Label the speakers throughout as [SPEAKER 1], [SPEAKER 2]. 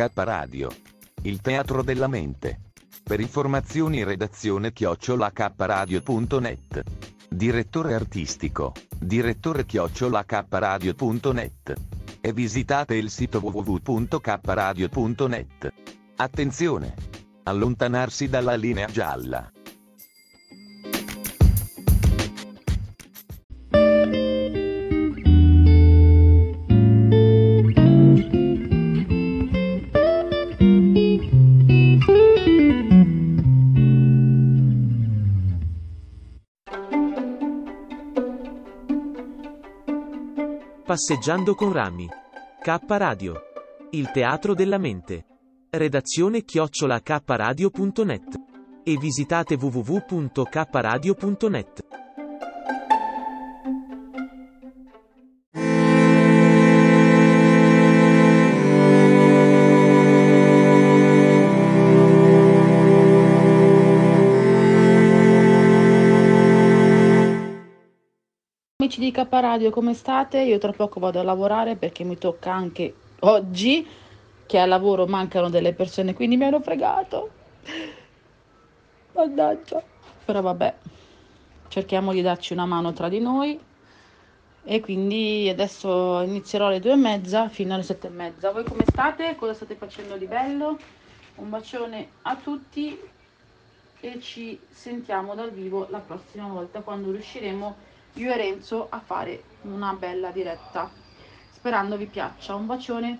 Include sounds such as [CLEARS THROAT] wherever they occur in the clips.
[SPEAKER 1] Radio. Il teatro della mente. Per informazioni redazione chiocciolahkradio.net. Direttore artistico, direttore chiocciolahkradio.net. E visitate il sito www.kradio.net. Attenzione! Allontanarsi dalla linea gialla.
[SPEAKER 2] Passeggiando con Rami. K Radio. Il teatro della mente. Redazione chiocciola kradio.net. E visitate www.kradio.net.
[SPEAKER 3] Di K Radio, come state? Io tra poco vado a lavorare perché mi tocca anche oggi, che al lavoro mancano delle persone, quindi mi hanno fregato. Mannaggia. Però vabbè, cerchiamo di darci una mano tra di noi. E quindi adesso inizierò alle due e mezza fino alle sette e mezza. Voi come state? Cosa state facendo di bello? Un bacione a tutti e ci sentiamo dal vivo la prossima volta quando riusciremo io e Renzo a fare una bella diretta. Sperando vi piaccia. Un bacione.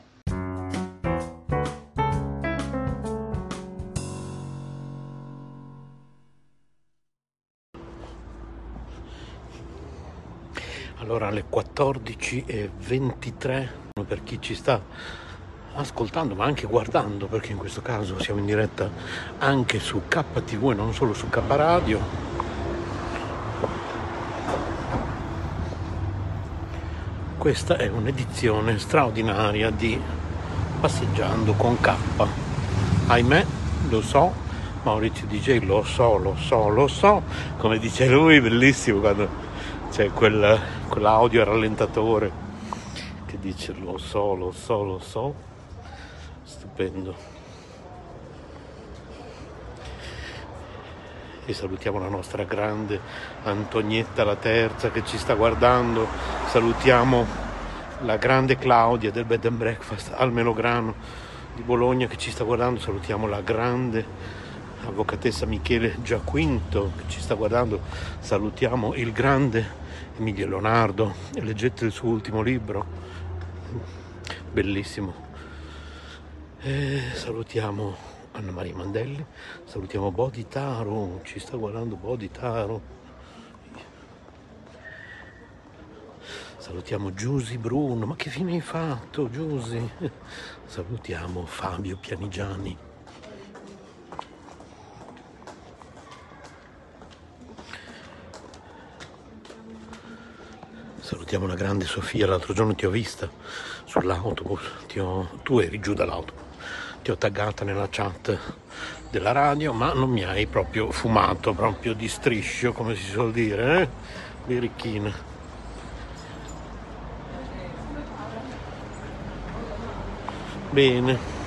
[SPEAKER 4] Allora alle 14.23 per chi ci sta ascoltando ma anche guardando perché in questo caso siamo in diretta anche su KTV e non solo su K Radio questa è un'edizione straordinaria di Passeggiando con K. Ahimè, lo so, Maurizio DJ lo so, lo so, lo so, come dice lui, bellissimo quando c'è quel, quell'audio rallentatore che dice lo so, lo so, lo so, stupendo. E salutiamo la nostra grande Antonietta la terza che ci sta guardando, salutiamo la grande Claudia del Bed and Breakfast al Melograno di Bologna che ci sta guardando, salutiamo la grande avvocatessa Michele Giaquinto che ci sta guardando, salutiamo il grande Emilio Leonardo, leggete il suo ultimo libro, bellissimo. E salutiamo Anna Maria Mandelli, salutiamo Bodi Taro, ci sta guardando Bodi Taro. Salutiamo Giusy Bruno, ma che fine hai fatto Giusy? Salutiamo Fabio Pianigiani. Salutiamo la grande Sofia, l'altro giorno ti ho vista sull'autobus, ho... tu eri giù dall'autobus, ti ho taggata nella chat della radio, ma non mi hai proprio fumato, proprio di striscio, come si suol dire, eh? Birichina. Bene.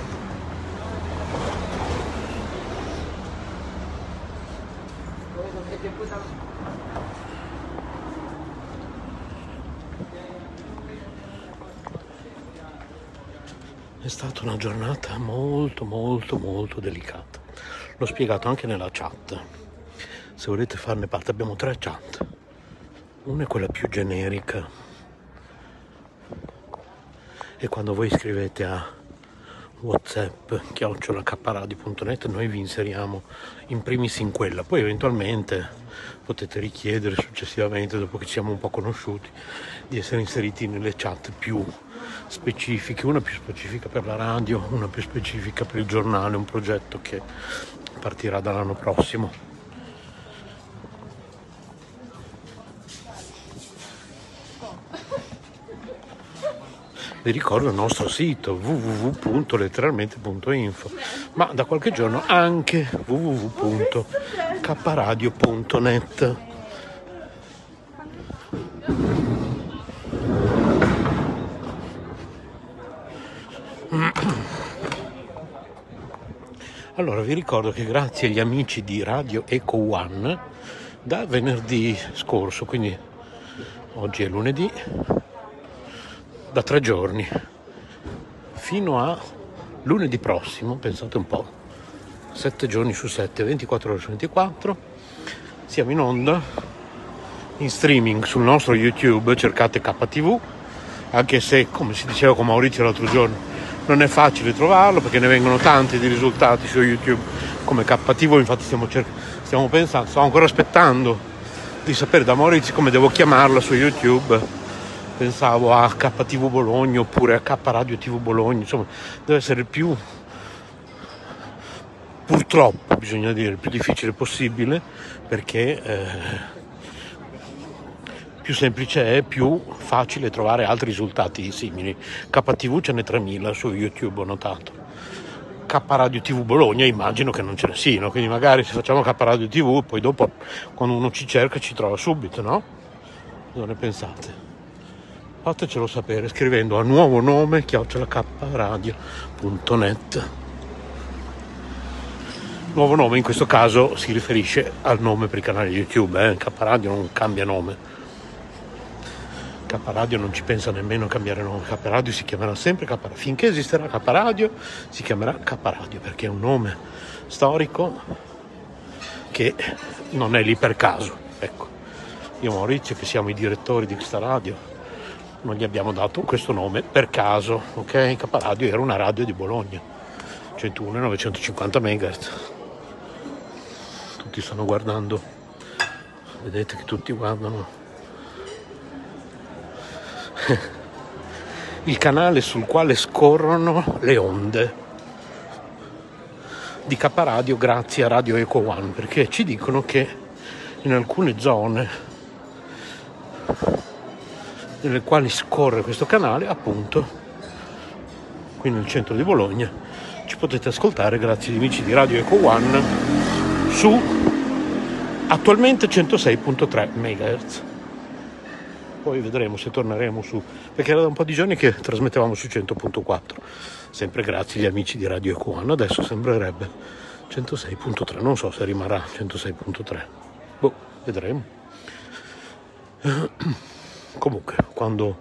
[SPEAKER 4] È stata una giornata molto molto molto delicata. L'ho spiegato anche nella chat. Se volete farne parte abbiamo tre chat. Una è quella più generica. E quando voi scrivete a whatsapp chiocciolacaparadio.net noi vi inseriamo in primis in quella poi eventualmente potete richiedere successivamente dopo che ci siamo un po' conosciuti di essere inseriti nelle chat più specifiche una più specifica per la radio una più specifica per il giornale un progetto che partirà dall'anno prossimo. Vi ricordo il nostro sito www.letteralmente.info ma da qualche giorno anche www.kradio.net Allora vi ricordo che grazie agli amici di Radio Eco One, da venerdì scorso, quindi oggi è lunedì, da tre giorni fino a lunedì prossimo, pensate un po', 7 giorni su 7, 24 ore su 24, siamo in onda in streaming sul nostro YouTube, cercate KTV, anche se come si diceva con Maurizio l'altro giorno, non è facile trovarlo perché ne vengono tanti di risultati su YouTube come KTV, infatti stiamo, cer- stiamo pensando, sto ancora aspettando di sapere da Maurizio come devo chiamarla su YouTube. Pensavo a KTV Bologna oppure a K Radio TV Bologna, insomma deve essere il più, purtroppo bisogna dire, il più difficile possibile perché eh, più semplice è, più facile trovare altri risultati simili. KTV ce n'è 3000 su YouTube, ho notato. K Radio TV Bologna immagino che non ce ne siano, quindi magari se facciamo K Radio TV poi dopo quando uno ci cerca ci trova subito, no? Cosa ne pensate? fatecelo sapere scrivendo a nuovo nome chiocciolacradio.net nuovo nome in questo caso si riferisce al nome per il canale YouTube eh? K Radio non cambia nome K Radio non ci pensa nemmeno a cambiare nome K Radio si chiamerà sempre K Radio finché esisterà K Radio si chiamerà K Radio perché è un nome storico che non è lì per caso ecco io e Maurizio che siamo i direttori di questa radio non gli abbiamo dato questo nome per caso, ok? Caparadio era una radio di Bologna, 101 950 MHz. Tutti stanno guardando, vedete che tutti guardano. [LAUGHS] Il canale sul quale scorrono le onde di Caparadio grazie a Radio Eco One, perché ci dicono che in alcune zone nelle quali scorre questo canale, appunto, qui nel centro di Bologna. Ci potete ascoltare grazie agli amici di Radio Eco One su attualmente 106.3 MHz. Poi vedremo se torneremo su, perché era da un po' di giorni che trasmettevamo su 100.4, sempre grazie agli amici di Radio One. Adesso sembrerebbe 106.3, non so se rimarrà 106.3. Boh, vedremo. [CLEARS THROAT] Comunque, quando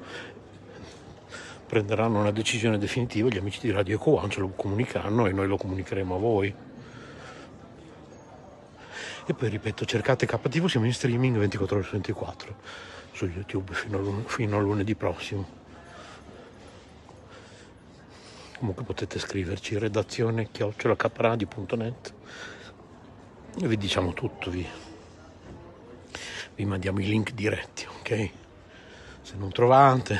[SPEAKER 4] prenderanno una decisione definitiva, gli amici di Radio One ce lo comunicheranno e noi lo comunicheremo a voi. E poi ripeto, cercate KTV, siamo in streaming 24 ore su 24 su YouTube fino a, lun- fino a lunedì prossimo. Comunque potete scriverci redazione chiocciolacapradio.net e vi diciamo tutto, vi, vi mandiamo i link diretti, ok? Se non trovate,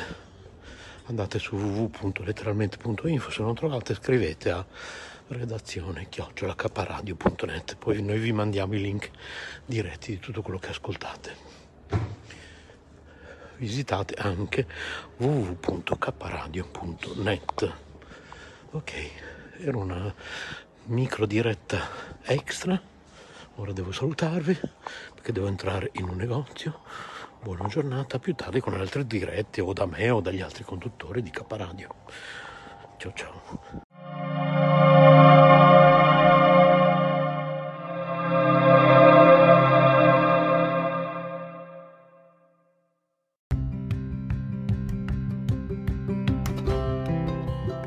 [SPEAKER 4] andate su www.letteralmente.info, se non trovate scrivete a redazione chiocciolacaparadio.net, poi noi vi mandiamo i link diretti di tutto quello che ascoltate. Visitate anche www.caparadio.net. Ok, era una micro diretta extra. Ora devo salutarvi perché devo entrare in un negozio Buona giornata, più tardi con altre dirette o da me o dagli altri conduttori di Caparadio. Ciao ciao.